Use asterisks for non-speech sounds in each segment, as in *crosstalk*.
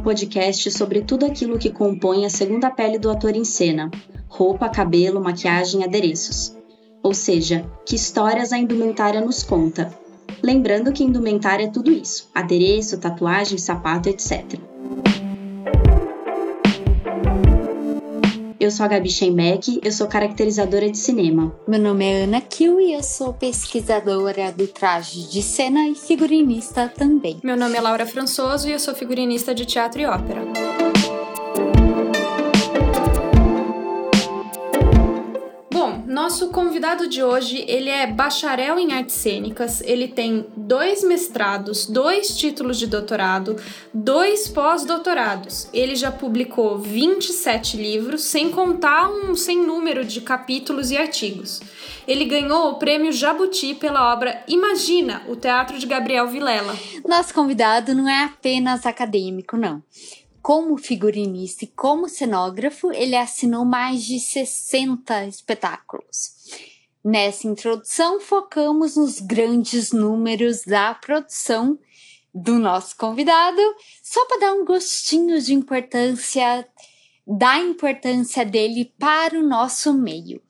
Um podcast sobre tudo aquilo que compõe a segunda pele do ator em cena: roupa, cabelo, maquiagem, adereços. Ou seja, que histórias a indumentária nos conta. Lembrando que indumentária é tudo isso: adereço, tatuagem, sapato, etc. Eu sou a Gabi Schembeck, eu sou caracterizadora de cinema. Meu nome é Ana Kill e eu sou pesquisadora do traje de cena e figurinista também. Meu nome é Laura Françoso e eu sou figurinista de teatro e ópera. Nosso convidado de hoje, ele é bacharel em artes cênicas, ele tem dois mestrados, dois títulos de doutorado, dois pós-doutorados. Ele já publicou 27 livros, sem contar um sem número de capítulos e artigos. Ele ganhou o prêmio Jabuti pela obra Imagina, o teatro de Gabriel Vilela. Nosso convidado não é apenas acadêmico, não. Como figurinista e como cenógrafo, ele assinou mais de 60 espetáculos. Nessa introdução, focamos nos grandes números da produção do nosso convidado, só para dar um gostinho de importância, da importância dele para o nosso meio.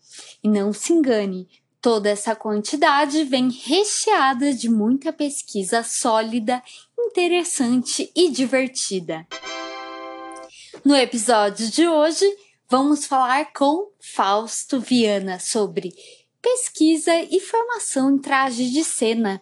E não se engane, toda essa quantidade vem recheada de muita pesquisa sólida, interessante e divertida. No episódio de hoje, vamos falar com Fausto Viana sobre pesquisa e formação em traje de cena.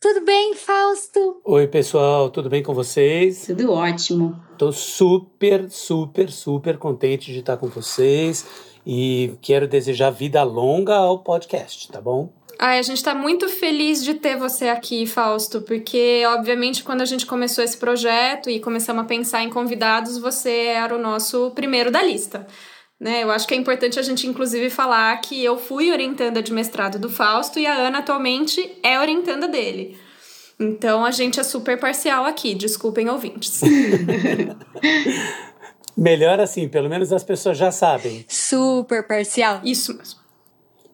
Tudo bem, Fausto? Oi, pessoal, tudo bem com vocês? Tudo ótimo. Tô super, super, super contente de estar com vocês e quero desejar vida longa ao podcast, tá bom? Ai, a gente está muito feliz de ter você aqui, Fausto, porque, obviamente, quando a gente começou esse projeto e começamos a pensar em convidados, você era o nosso primeiro da lista. Né? Eu acho que é importante a gente, inclusive, falar que eu fui orientanda de mestrado do Fausto e a Ana atualmente é orientanda dele. Então a gente é super parcial aqui, desculpem ouvintes. *laughs* Melhor assim, pelo menos as pessoas já sabem. Super parcial. Isso mesmo.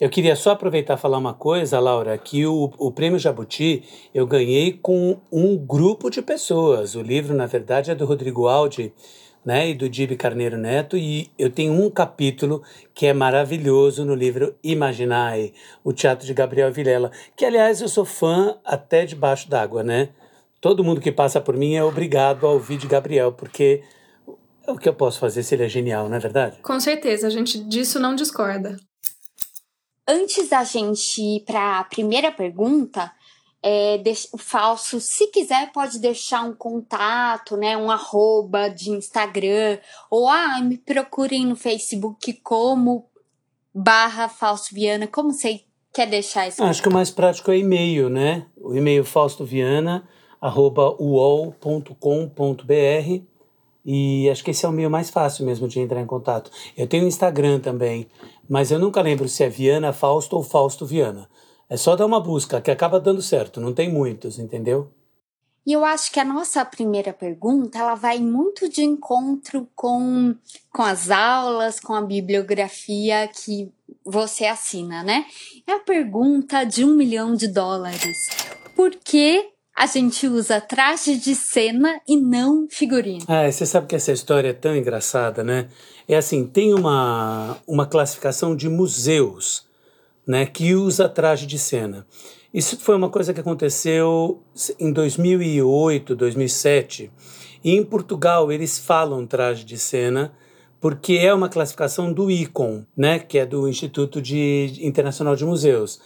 Eu queria só aproveitar e falar uma coisa, Laura, que o, o Prêmio Jabuti eu ganhei com um grupo de pessoas. O livro, na verdade, é do Rodrigo Aldi né, e do Dibe Carneiro Neto, e eu tenho um capítulo que é maravilhoso no livro Imaginai, o teatro de Gabriel Vilela, que, aliás, eu sou fã até debaixo d'água, né? Todo mundo que passa por mim é obrigado a ouvir de Gabriel, porque o que eu posso fazer se ele é genial, não é verdade? Com certeza, a gente disso não discorda. Antes da gente ir para a primeira pergunta, é, o falso, se quiser, pode deixar um contato, né, um arroba de Instagram, ou ah, me procurem no Facebook como barra falso Viana, como você quer deixar isso? Acho que o mais prático é e-mail, né? O e-mail faustoviana, uol.com.br e acho que esse é o meio mais fácil mesmo de entrar em contato. Eu tenho Instagram também, mas eu nunca lembro se é Viana Fausto ou Fausto Viana. É só dar uma busca que acaba dando certo, não tem muitos, entendeu? E eu acho que a nossa primeira pergunta, ela vai muito de encontro com, com as aulas, com a bibliografia que você assina, né? É a pergunta de um milhão de dólares. Por que a gente usa traje de cena e não figurino. Ah, você sabe que essa história é tão engraçada, né? É assim, tem uma, uma classificação de museus, né, que usa traje de cena. Isso foi uma coisa que aconteceu em 2008, 2007. E em Portugal eles falam traje de cena porque é uma classificação do ICOM, né, que é do Instituto de Internacional de Museus.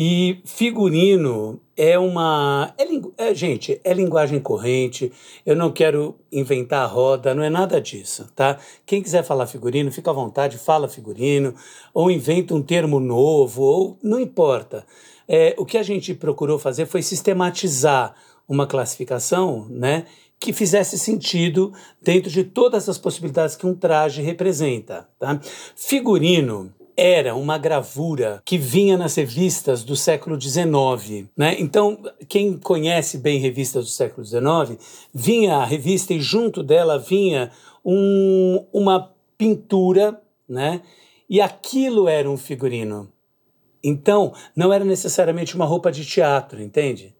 E figurino é uma. É, é, gente, é linguagem corrente. Eu não quero inventar a roda, não é nada disso, tá? Quem quiser falar figurino, fica à vontade, fala figurino, ou inventa um termo novo, ou não importa. É, o que a gente procurou fazer foi sistematizar uma classificação, né? que fizesse sentido dentro de todas as possibilidades que um traje representa. Tá? Figurino era uma gravura que vinha nas revistas do século XIX. Né? Então, quem conhece bem revistas do século XIX, vinha a revista e junto dela vinha um, uma pintura, né? e aquilo era um figurino. Então, não era necessariamente uma roupa de teatro, entende?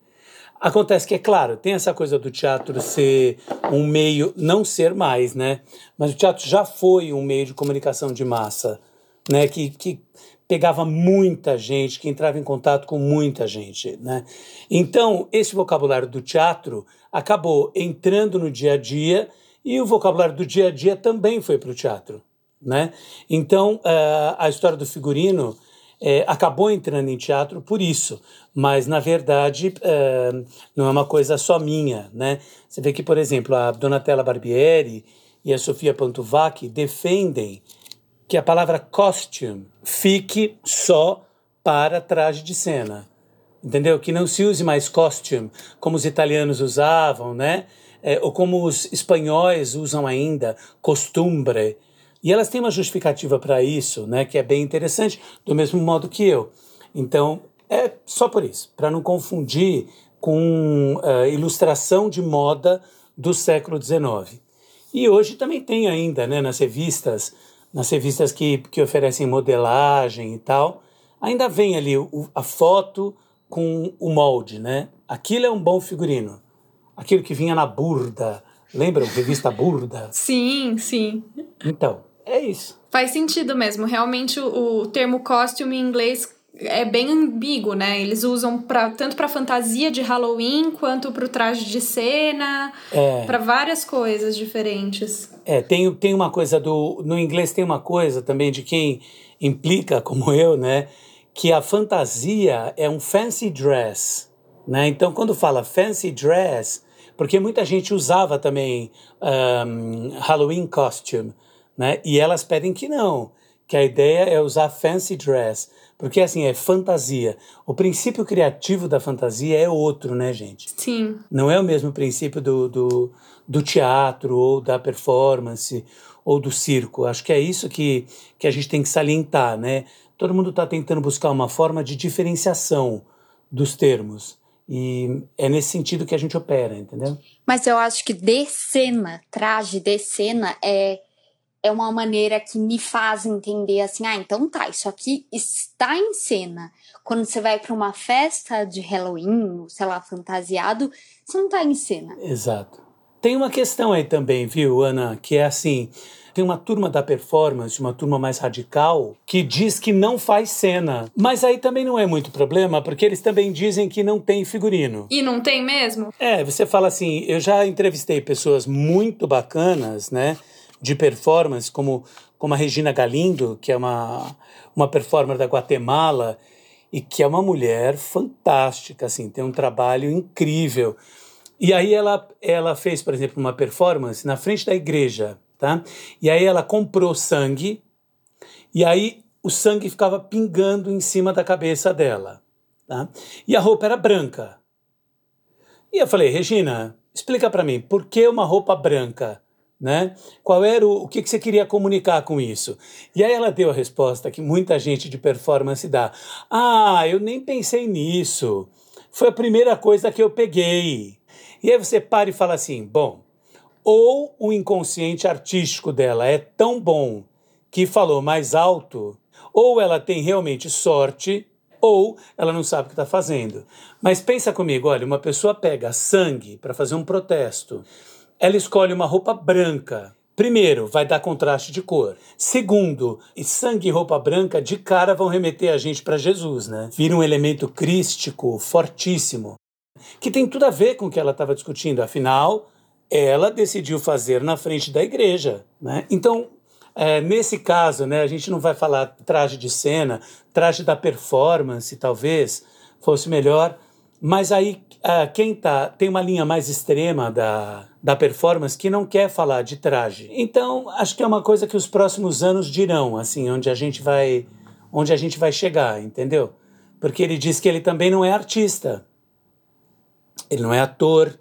Acontece que, é claro, tem essa coisa do teatro ser um meio, não ser mais, né? Mas o teatro já foi um meio de comunicação de massa, né? Que, que pegava muita gente, que entrava em contato com muita gente, né? Então, esse vocabulário do teatro acabou entrando no dia a dia e o vocabulário do dia a dia também foi para o teatro, né? Então, uh, a história do figurino é, acabou entrando em teatro por isso, mas na verdade é, não é uma coisa só minha, né? Você vê que, por exemplo, a Donatella Barbieri e a Sofia Pantuvac defendem que a palavra costume fique só para traje de cena, entendeu? Que não se use mais costume como os italianos usavam, né? É, ou como os espanhóis usam ainda, costumbre, e elas têm uma justificativa para isso, né, que é bem interessante, do mesmo modo que eu. Então, é só por isso, para não confundir com uh, ilustração de moda do século XIX. E hoje também tem ainda, né, nas revistas, nas revistas que, que oferecem modelagem e tal, ainda vem ali o, a foto com o molde, né? Aquilo é um bom figurino. Aquilo que vinha na burda, lembram? Revista burda? *laughs* Sim, sim. Então, é isso. Faz sentido mesmo. Realmente o, o termo costume em inglês é bem ambíguo, né? Eles usam pra, tanto para fantasia de Halloween quanto para o traje de cena, é. para várias coisas diferentes. É, tem, tem uma coisa do. No inglês tem uma coisa também de quem implica, como eu, né? Que a fantasia é um fancy dress. Né? Então, quando fala fancy dress, porque muita gente usava também um, Halloween costume né? E elas pedem que não, que a ideia é usar fancy dress, porque assim é fantasia. O princípio criativo da fantasia é outro, né, gente? Sim. Não é o mesmo princípio do, do, do teatro ou da performance ou do circo. Acho que é isso que, que a gente tem que salientar, né? Todo mundo está tentando buscar uma forma de diferenciação dos termos. E é nesse sentido que a gente opera, entendeu? Mas eu acho que de cena, traje de cena, é é uma maneira que me faz entender assim, ah, então tá, isso aqui está em cena. Quando você vai para uma festa de Halloween, sei lá, fantasiado, você não está em cena. Exato. Tem uma questão aí também, viu, Ana, que é assim, tem uma turma da performance, uma turma mais radical, que diz que não faz cena. Mas aí também não é muito problema, porque eles também dizem que não tem figurino. E não tem mesmo? É, você fala assim, eu já entrevistei pessoas muito bacanas, né? De performance, como, como a Regina Galindo, que é uma, uma performer da Guatemala e que é uma mulher fantástica, assim, tem um trabalho incrível. E aí ela, ela fez, por exemplo, uma performance na frente da igreja, tá? E aí ela comprou sangue e aí o sangue ficava pingando em cima da cabeça dela, tá? E a roupa era branca. E eu falei, Regina, explica para mim, por que uma roupa branca? Né? Qual era o, o que, que você queria comunicar com isso? E aí ela deu a resposta que muita gente de performance dá. Ah, eu nem pensei nisso. Foi a primeira coisa que eu peguei. E aí você para e fala assim: bom, ou o inconsciente artístico dela é tão bom que falou mais alto, ou ela tem realmente sorte, ou ela não sabe o que está fazendo. Mas pensa comigo: olha, uma pessoa pega sangue para fazer um protesto ela escolhe uma roupa branca. Primeiro, vai dar contraste de cor. Segundo, sangue e roupa branca de cara vão remeter a gente para Jesus, né? Vira um elemento crístico fortíssimo, que tem tudo a ver com o que ela estava discutindo. Afinal, ela decidiu fazer na frente da igreja, né? Então, é, nesse caso, né, a gente não vai falar traje de cena, traje da performance, talvez fosse melhor, mas aí uh, quem tá tem uma linha mais extrema da, da performance que não quer falar de traje. Então, acho que é uma coisa que os próximos anos dirão, assim, onde a gente vai onde a gente vai chegar, entendeu? Porque ele diz que ele também não é artista. Ele não é ator,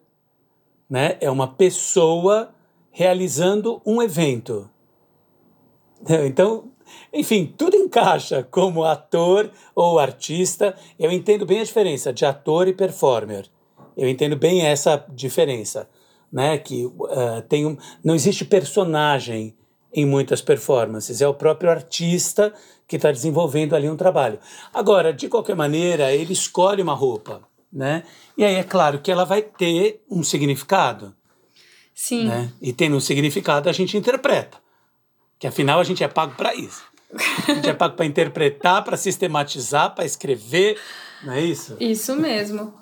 né? É uma pessoa realizando um evento. Então, enfim, tudo encaixa como ator ou artista. Eu entendo bem a diferença de ator e performer. Eu entendo bem essa diferença, né? Que uh, tem um, não existe personagem em muitas performances, é o próprio artista que está desenvolvendo ali um trabalho. Agora, de qualquer maneira, ele escolhe uma roupa, né? E aí é claro que ela vai ter um significado. Sim. Né? E tendo um significado, a gente interpreta. Que afinal a gente é pago para isso. A gente é pago para interpretar, para sistematizar, para escrever, não é isso? Isso mesmo.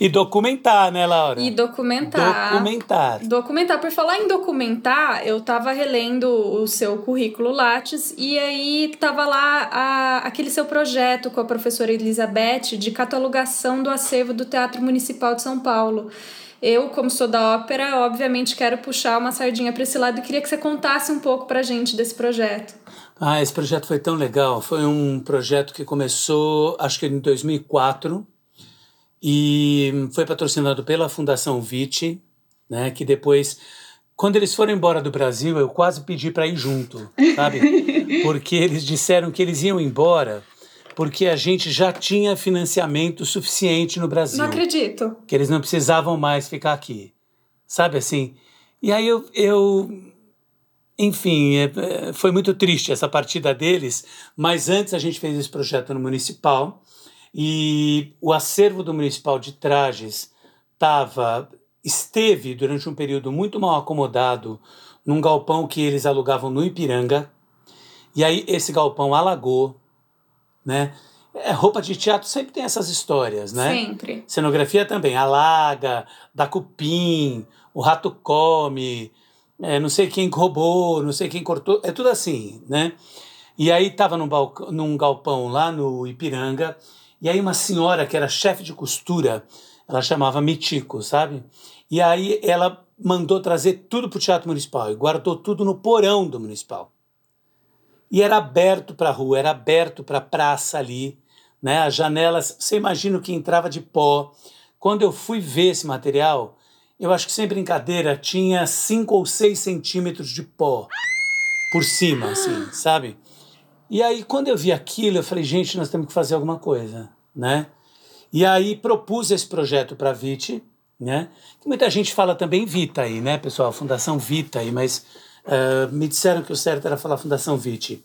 E documentar, né, Laura? E documentar. Documentar. Documentar. Por falar em documentar, eu tava relendo o seu currículo Lattes e aí tava lá a, aquele seu projeto com a professora Elizabeth de catalogação do acervo do Teatro Municipal de São Paulo. Eu, como sou da ópera, obviamente quero puxar uma sardinha para esse lado e queria que você contasse um pouco pra gente desse projeto. Ah, esse projeto foi tão legal. Foi um projeto que começou, acho que em 2004, e foi patrocinado pela Fundação Vite, né, que depois quando eles foram embora do Brasil, eu quase pedi para ir junto, sabe? *laughs* Porque eles disseram que eles iam embora porque a gente já tinha financiamento suficiente no Brasil. Não acredito. Que eles não precisavam mais ficar aqui. Sabe assim? E aí eu, eu enfim, é, é, foi muito triste essa partida deles, mas antes a gente fez esse projeto no Municipal e o acervo do Municipal de Trajes estava esteve durante um período muito mal acomodado num galpão que eles alugavam no Ipiranga. E aí esse galpão alagou, né? É, roupa de teatro sempre tem essas histórias, né? Sempre. Cenografia também, alaga, dá cupim, o rato come, é, não sei quem roubou, não sei quem cortou, é tudo assim, né? E aí tava num, num galpão lá no Ipiranga, e aí uma senhora que era chefe de costura, ela chamava Mitico, sabe? E aí ela mandou trazer tudo para o Teatro Municipal e guardou tudo no porão do Municipal. E era aberto para a rua, era aberto para a praça ali, né? As janelas, você imagina o que entrava de pó. Quando eu fui ver esse material, eu acho que sem brincadeira tinha 5 ou 6 centímetros de pó por cima, assim, sabe? E aí, quando eu vi aquilo, eu falei, gente, nós temos que fazer alguma coisa, né? E aí propus esse projeto para a VIT, né? Muita gente fala também Vita aí, né, pessoal? Fundação Vita aí, mas uh, me disseram que o certo era falar Fundação VIT.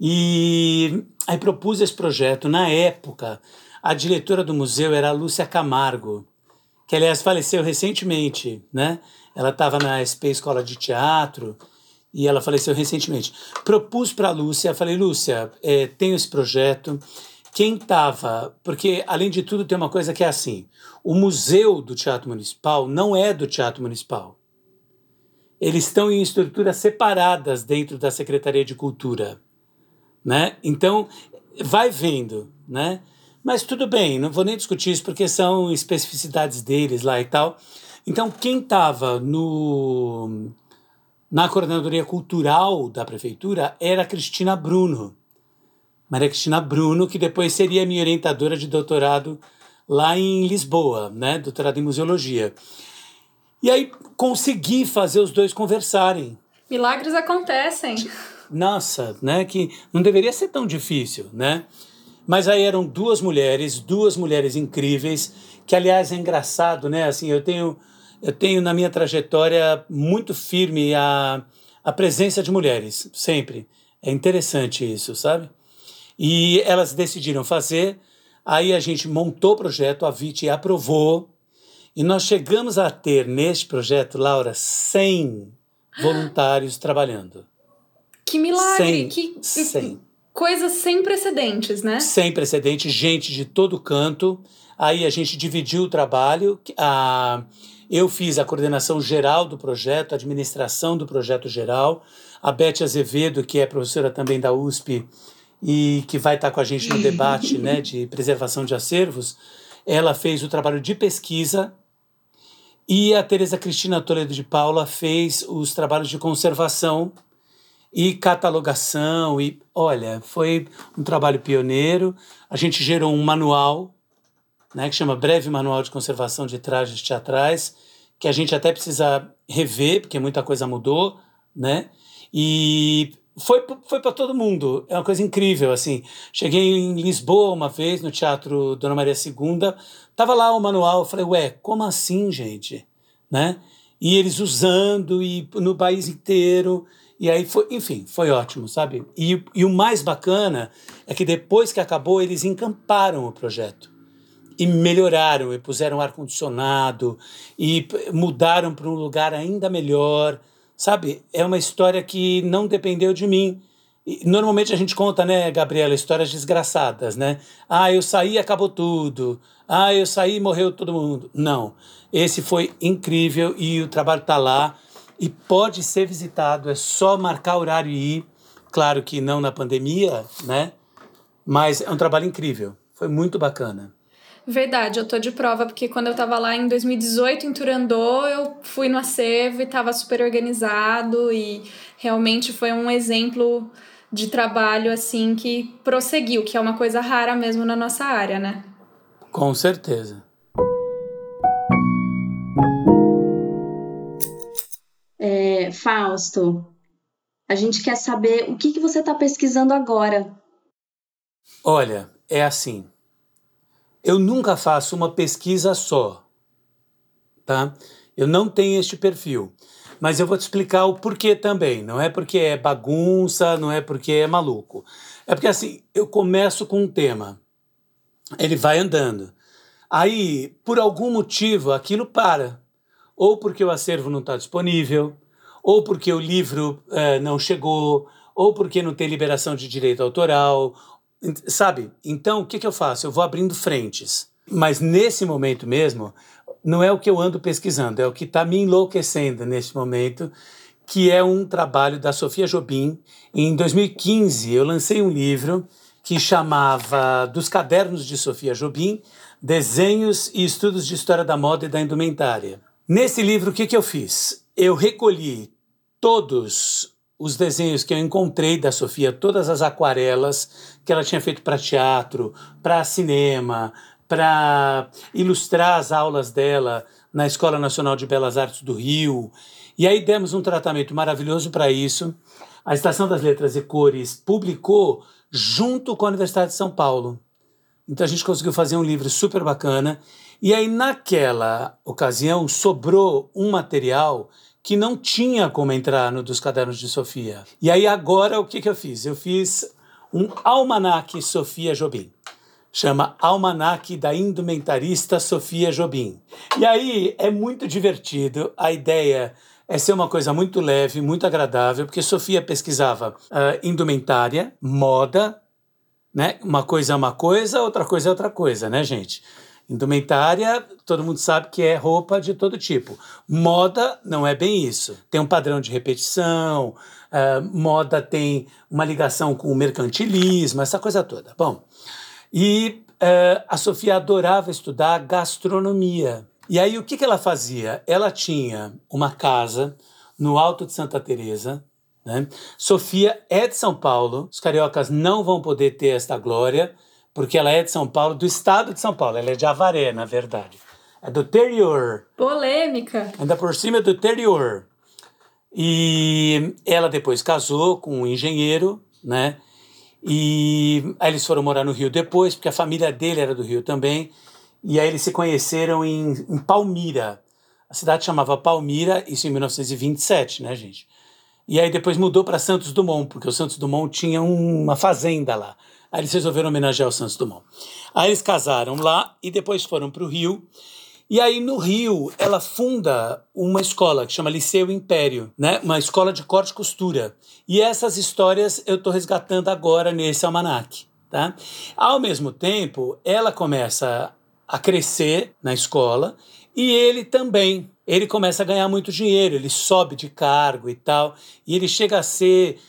E aí propus esse projeto. Na época, a diretora do museu era a Lúcia Camargo, que aliás faleceu recentemente, né? Ela estava na SP Escola de Teatro, e ela faleceu recentemente. Propus para a Lúcia, falei, Lúcia, é, tenho esse projeto. Quem estava. Porque, além de tudo, tem uma coisa que é assim: o museu do Teatro Municipal não é do Teatro Municipal. Eles estão em estruturas separadas dentro da Secretaria de Cultura. Né? Então, vai vendo, né? Mas tudo bem, não vou nem discutir isso porque são especificidades deles lá e tal. Então, quem estava no na coordenadoria cultural da prefeitura era a Cristina Bruno. Maria Cristina Bruno, que depois seria minha orientadora de doutorado lá em Lisboa, né? Doutorado em museologia. E aí consegui fazer os dois conversarem. Milagres acontecem. Nossa, né? Que não deveria ser tão difícil, né? Mas aí eram duas mulheres, duas mulheres incríveis, que aliás é engraçado, né? Assim, eu tenho eu tenho na minha trajetória muito firme a, a presença de mulheres, sempre. É interessante isso, sabe? E elas decidiram fazer, aí a gente montou o projeto, a VIT aprovou, e nós chegamos a ter neste projeto, Laura, 100 voluntários trabalhando. Que milagre! 100, que 100. coisas sem precedentes, né? Sem precedentes, gente de todo canto. Aí a gente dividiu o trabalho. A, eu fiz a coordenação geral do projeto, a administração do projeto geral. A Beth Azevedo, que é professora também da USP e que vai estar com a gente no debate né, de preservação de acervos, ela fez o trabalho de pesquisa e a Tereza Cristina Toledo de Paula fez os trabalhos de conservação e catalogação e olha, foi um trabalho pioneiro. A gente gerou um manual né, que chama Breve Manual de Conservação de Trajes Teatrais, que a gente até precisa rever, porque muita coisa mudou, né? E foi, foi para todo mundo. É uma coisa incrível, assim. Cheguei em Lisboa uma vez, no Teatro Dona Maria II, tava lá o manual, falei, ué, como assim, gente? Né? E eles usando, e no país inteiro, e aí foi, enfim, foi ótimo, sabe? E, e o mais bacana é que depois que acabou, eles encamparam o projeto. E melhoraram, e puseram ar-condicionado, e mudaram para um lugar ainda melhor. Sabe? É uma história que não dependeu de mim. E, normalmente a gente conta, né, Gabriela, histórias desgraçadas, né? Ah, eu saí acabou tudo. Ah, eu saí morreu todo mundo. Não. Esse foi incrível e o trabalho está lá e pode ser visitado. É só marcar horário e ir. Claro que não na pandemia, né? Mas é um trabalho incrível. Foi muito bacana. Verdade, eu tô de prova, porque quando eu tava lá em 2018 em Turandot, eu fui no acervo e tava super organizado e realmente foi um exemplo de trabalho assim que prosseguiu, que é uma coisa rara mesmo na nossa área, né? Com certeza. É, Fausto, a gente quer saber o que, que você está pesquisando agora. Olha, é assim eu nunca faço uma pesquisa só, tá? Eu não tenho este perfil. Mas eu vou te explicar o porquê também. Não é porque é bagunça, não é porque é maluco. É porque assim, eu começo com um tema, ele vai andando. Aí, por algum motivo, aquilo para. Ou porque o acervo não está disponível, ou porque o livro eh, não chegou, ou porque não tem liberação de direito autoral, Sabe? Então, o que, que eu faço? Eu vou abrindo frentes. Mas nesse momento mesmo, não é o que eu ando pesquisando, é o que está me enlouquecendo nesse momento, que é um trabalho da Sofia Jobim. Em 2015, eu lancei um livro que chamava Dos Cadernos de Sofia Jobim, Desenhos e Estudos de História da Moda e da Indumentária. Nesse livro, o que, que eu fiz? Eu recolhi todos os desenhos que eu encontrei da Sofia, todas as aquarelas que ela tinha feito para teatro, para cinema, para ilustrar as aulas dela na Escola Nacional de Belas Artes do Rio. E aí demos um tratamento maravilhoso para isso. A Estação das Letras e Cores publicou junto com a Universidade de São Paulo. Então a gente conseguiu fazer um livro super bacana. E aí, naquela ocasião, sobrou um material que não tinha como entrar no dos cadernos de Sofia. E aí agora o que, que eu fiz? Eu fiz um almanaque Sofia Jobim. Chama Almanaque da Indumentarista Sofia Jobim. E aí é muito divertido, a ideia é ser uma coisa muito leve, muito agradável, porque Sofia pesquisava uh, indumentária, moda, né? Uma coisa é uma coisa, outra coisa é outra coisa, né, gente? Indumentária, todo mundo sabe que é roupa de todo tipo. Moda não é bem isso. Tem um padrão de repetição, uh, moda tem uma ligação com o mercantilismo, essa coisa toda. Bom, e uh, a Sofia adorava estudar gastronomia. E aí o que, que ela fazia? Ela tinha uma casa no Alto de Santa Teresa, né? Sofia é de São Paulo, os cariocas não vão poder ter esta glória, porque ela é de São Paulo, do estado de São Paulo. Ela é de Avaré, na verdade. É do interior. Polêmica. Ainda por cima é do interior. E ela depois casou com um engenheiro, né? E aí eles foram morar no Rio depois, porque a família dele era do Rio também. E aí eles se conheceram em, em Palmira. A cidade chamava Palmira, isso em 1927, né, gente? E aí depois mudou para Santos Dumont, porque o Santos Dumont tinha uma fazenda lá. Aí eles resolveram homenagear o Santos Dumont. Aí eles casaram lá e depois foram para o Rio. E aí no Rio ela funda uma escola que chama Liceu Império, né? Uma escola de corte e costura. E essas histórias eu estou resgatando agora nesse almanac, tá? Ao mesmo tempo, ela começa a crescer na escola e ele também. Ele começa a ganhar muito dinheiro, ele sobe de cargo e tal, e ele chega a ser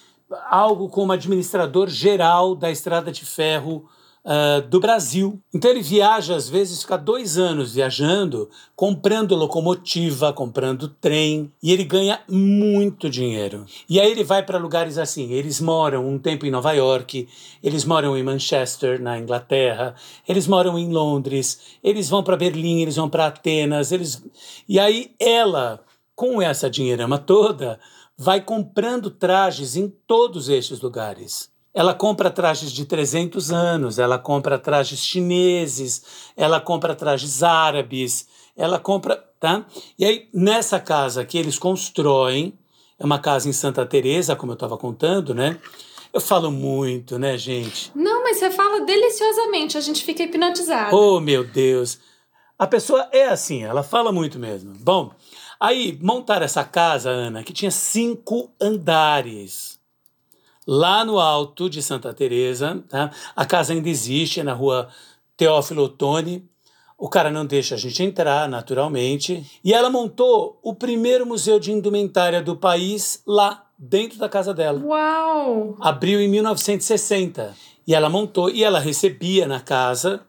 algo como administrador geral da estrada de ferro uh, do Brasil. Então ele viaja, às vezes, fica dois anos viajando, comprando locomotiva, comprando trem, e ele ganha muito dinheiro. E aí ele vai para lugares assim. Eles moram um tempo em Nova York, eles moram em Manchester, na Inglaterra, eles moram em Londres, eles vão para Berlim, eles vão para Atenas, eles. E aí ela, com essa dinheirama toda, vai comprando trajes em todos estes lugares. Ela compra trajes de 300 anos, ela compra trajes chineses, ela compra trajes árabes, ela compra, tá? E aí nessa casa que eles constroem, é uma casa em Santa Teresa, como eu estava contando, né? Eu falo muito, né, gente? Não, mas você fala deliciosamente, a gente fica hipnotizado. Oh, meu Deus. A pessoa é assim, ela fala muito mesmo. Bom, aí montaram essa casa, Ana, que tinha cinco andares. Lá no alto de Santa Teresa, tá? A casa ainda existe, é na rua Teófilo Otoni. O cara não deixa a gente entrar, naturalmente. E ela montou o primeiro museu de indumentária do país lá dentro da casa dela. Uau! Abriu em 1960. E ela montou e ela recebia na casa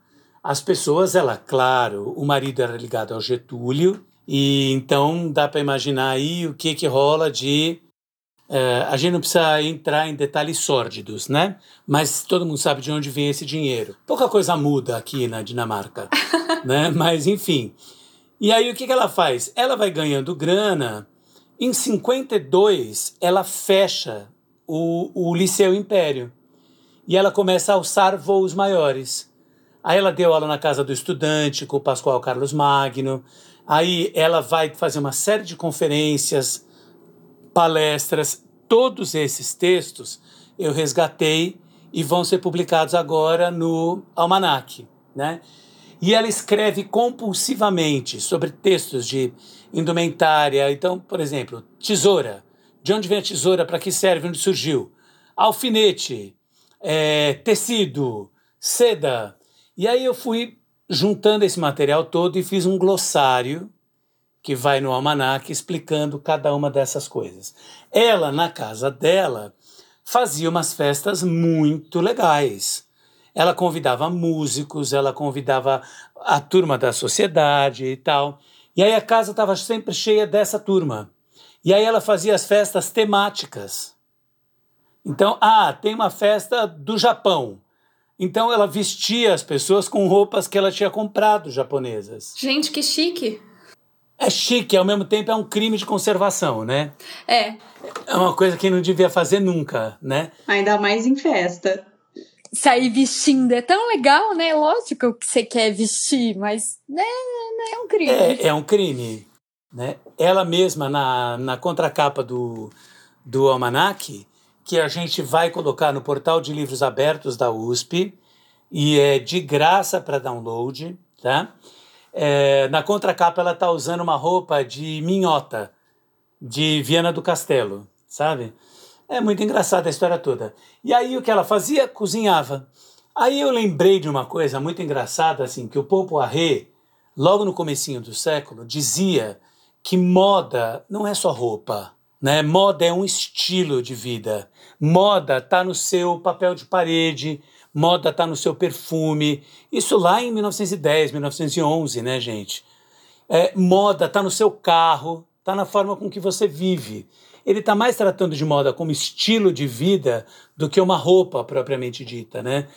as pessoas, ela, claro, o marido era ligado ao Getúlio, e então dá para imaginar aí o que que rola de Uh, a gente não precisa entrar em detalhes sórdidos, né? Mas todo mundo sabe de onde vem esse dinheiro. Pouca coisa muda aqui na Dinamarca, *laughs* né? Mas enfim. E aí o que, que ela faz? Ela vai ganhando grana. Em 52, ela fecha o, o Liceu Império. E ela começa a alçar voos maiores. Aí ela deu aula na casa do estudante com o Pascoal Carlos Magno. Aí ela vai fazer uma série de conferências palestras, todos esses textos eu resgatei e vão ser publicados agora no Almanac, né? E ela escreve compulsivamente sobre textos de indumentária. Então, por exemplo, tesoura. De onde vem a tesoura? Para que serve? Onde surgiu? Alfinete, é, tecido, seda. E aí eu fui juntando esse material todo e fiz um glossário que vai no almanac explicando cada uma dessas coisas. Ela, na casa dela, fazia umas festas muito legais. Ela convidava músicos, ela convidava a turma da sociedade e tal. E aí a casa estava sempre cheia dessa turma. E aí ela fazia as festas temáticas. Então, ah, tem uma festa do Japão. Então ela vestia as pessoas com roupas que ela tinha comprado japonesas. Gente, que chique! é chique, ao mesmo tempo é um crime de conservação, né? É. É uma coisa que não devia fazer nunca, né? Ainda mais em festa. Sair vestindo é tão legal, né? Lógico que você quer vestir, mas né, é um crime. É, é um crime. Né? Ela mesma, na, na contracapa do, do Almanac, que a gente vai colocar no portal de livros abertos da USP, e é de graça para download, tá? É, na contracapa ela tá usando uma roupa de minhota, de Viana do Castelo, sabe? É muito engraçada a história toda. E aí o que ela fazia? Cozinhava. Aí eu lembrei de uma coisa muito engraçada, assim, que o Popo Arré, logo no comecinho do século, dizia que moda não é só roupa, né? Moda é um estilo de vida. Moda tá no seu papel de parede, moda está no seu perfume. Isso lá em 1910, 1911, né, gente? É, moda está no seu carro, está na forma com que você vive. Ele está mais tratando de moda como estilo de vida do que uma roupa propriamente dita, né?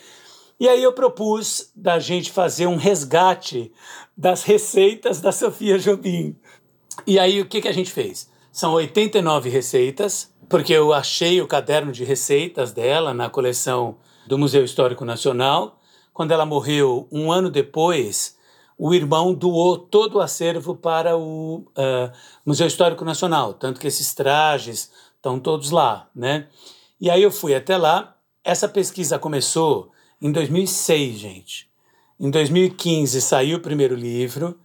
E aí eu propus da gente fazer um resgate das receitas da Sofia Jobim. E aí o que, que a gente fez? São 89 receitas, porque eu achei o caderno de receitas dela na coleção do Museu Histórico Nacional. Quando ela morreu, um ano depois, o irmão doou todo o acervo para o uh, Museu Histórico Nacional, tanto que esses trajes estão todos lá, né? E aí eu fui até lá. Essa pesquisa começou em 2006, gente. Em 2015 saiu o primeiro livro.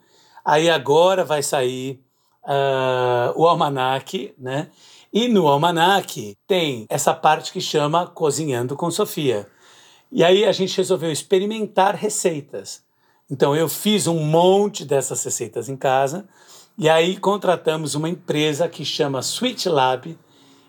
Aí agora vai sair uh, o almanac, né? E no almanac tem essa parte que chama Cozinhando com Sofia. E aí a gente resolveu experimentar receitas. Então eu fiz um monte dessas receitas em casa e aí contratamos uma empresa que chama Sweet Lab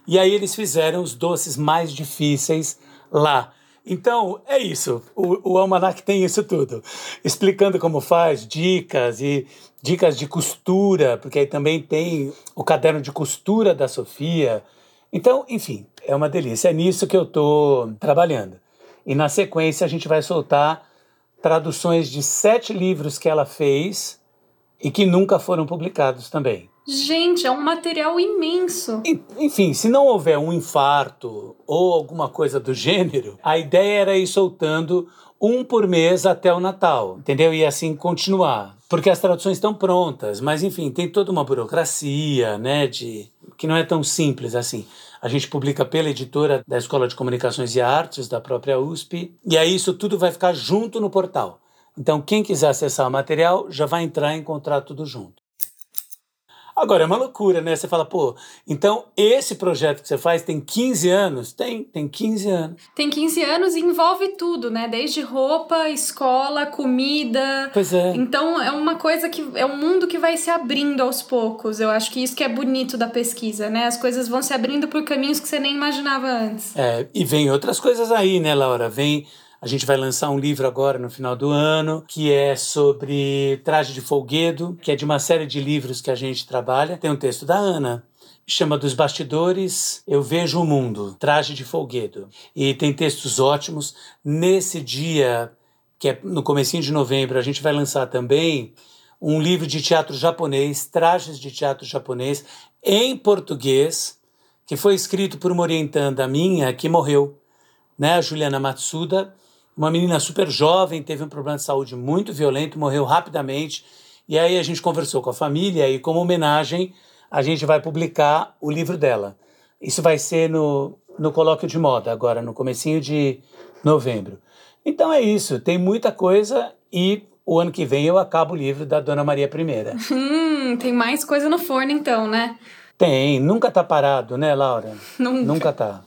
e aí eles fizeram os doces mais difíceis lá. Então é isso. O, o Almanac tem isso tudo, explicando como faz, dicas e dicas de costura, porque aí também tem o caderno de costura da Sofia. Então, enfim, é uma delícia. É nisso que eu estou trabalhando. E na sequência a gente vai soltar traduções de sete livros que ela fez e que nunca foram publicados também. Gente, é um material imenso. Enfim, se não houver um infarto ou alguma coisa do gênero, a ideia era ir soltando um por mês até o Natal, entendeu? E assim continuar. Porque as traduções estão prontas, mas enfim, tem toda uma burocracia, né, de que não é tão simples assim. A gente publica pela editora da Escola de Comunicações e Artes da própria USP. E aí isso tudo vai ficar junto no portal. Então, quem quiser acessar o material já vai entrar e encontrar tudo junto. Agora, é uma loucura, né? Você fala, pô, então esse projeto que você faz tem 15 anos? Tem, tem 15 anos. Tem 15 anos e envolve tudo, né? Desde roupa, escola, comida. Pois é. Então é uma coisa que é um mundo que vai se abrindo aos poucos. Eu acho que isso que é bonito da pesquisa, né? As coisas vão se abrindo por caminhos que você nem imaginava antes. É, e vem outras coisas aí, né, Laura? Vem a gente vai lançar um livro agora no final do ano, que é sobre traje de folguedo, que é de uma série de livros que a gente trabalha. Tem um texto da Ana, chama Dos Bastidores, Eu Vejo o Mundo, Traje de Folguedo. E tem textos ótimos. Nesse dia, que é no comecinho de novembro, a gente vai lançar também um livro de teatro japonês, Trajes de Teatro Japonês, em português, que foi escrito por uma orientanda minha que morreu, né, a Juliana Matsuda, uma menina super jovem, teve um problema de saúde muito violento, morreu rapidamente. E aí a gente conversou com a família e, como homenagem, a gente vai publicar o livro dela. Isso vai ser no, no colóquio de moda, agora, no comecinho de novembro. Então é isso, tem muita coisa e o ano que vem eu acabo o livro da Dona Maria I. *laughs* Hum, tem mais coisa no forno então, né? Tem, nunca tá parado, né, Laura? Nunca. Nunca tá.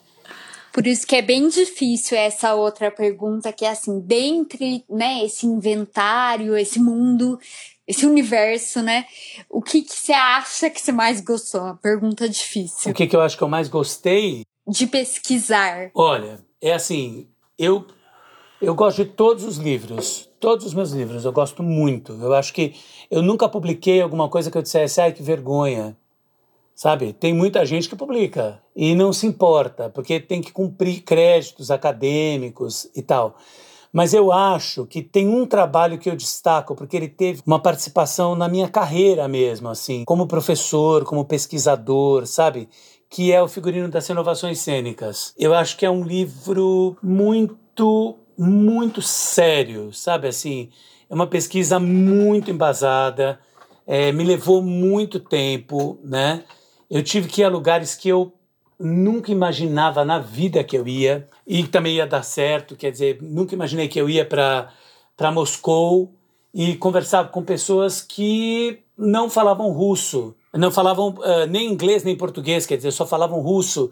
Por isso que é bem difícil essa outra pergunta, que é assim, dentre né, esse inventário, esse mundo, esse universo, né? O que, que você acha que você mais gostou? Uma pergunta difícil. O que, que eu acho que eu mais gostei? De pesquisar. Olha, é assim, eu, eu gosto de todos os livros, todos os meus livros, eu gosto muito. Eu acho que eu nunca publiquei alguma coisa que eu dissesse, ai que vergonha sabe? Tem muita gente que publica e não se importa, porque tem que cumprir créditos acadêmicos e tal. Mas eu acho que tem um trabalho que eu destaco, porque ele teve uma participação na minha carreira mesmo, assim, como professor, como pesquisador, sabe? Que é o Figurino das Inovações Cênicas. Eu acho que é um livro muito, muito sério, sabe? Assim, é uma pesquisa muito embasada, é, me levou muito tempo, né? Eu tive que ir a lugares que eu nunca imaginava na vida que eu ia e também ia dar certo. Quer dizer, nunca imaginei que eu ia para Moscou e conversava com pessoas que não falavam russo, não falavam uh, nem inglês nem português, quer dizer, só falavam russo.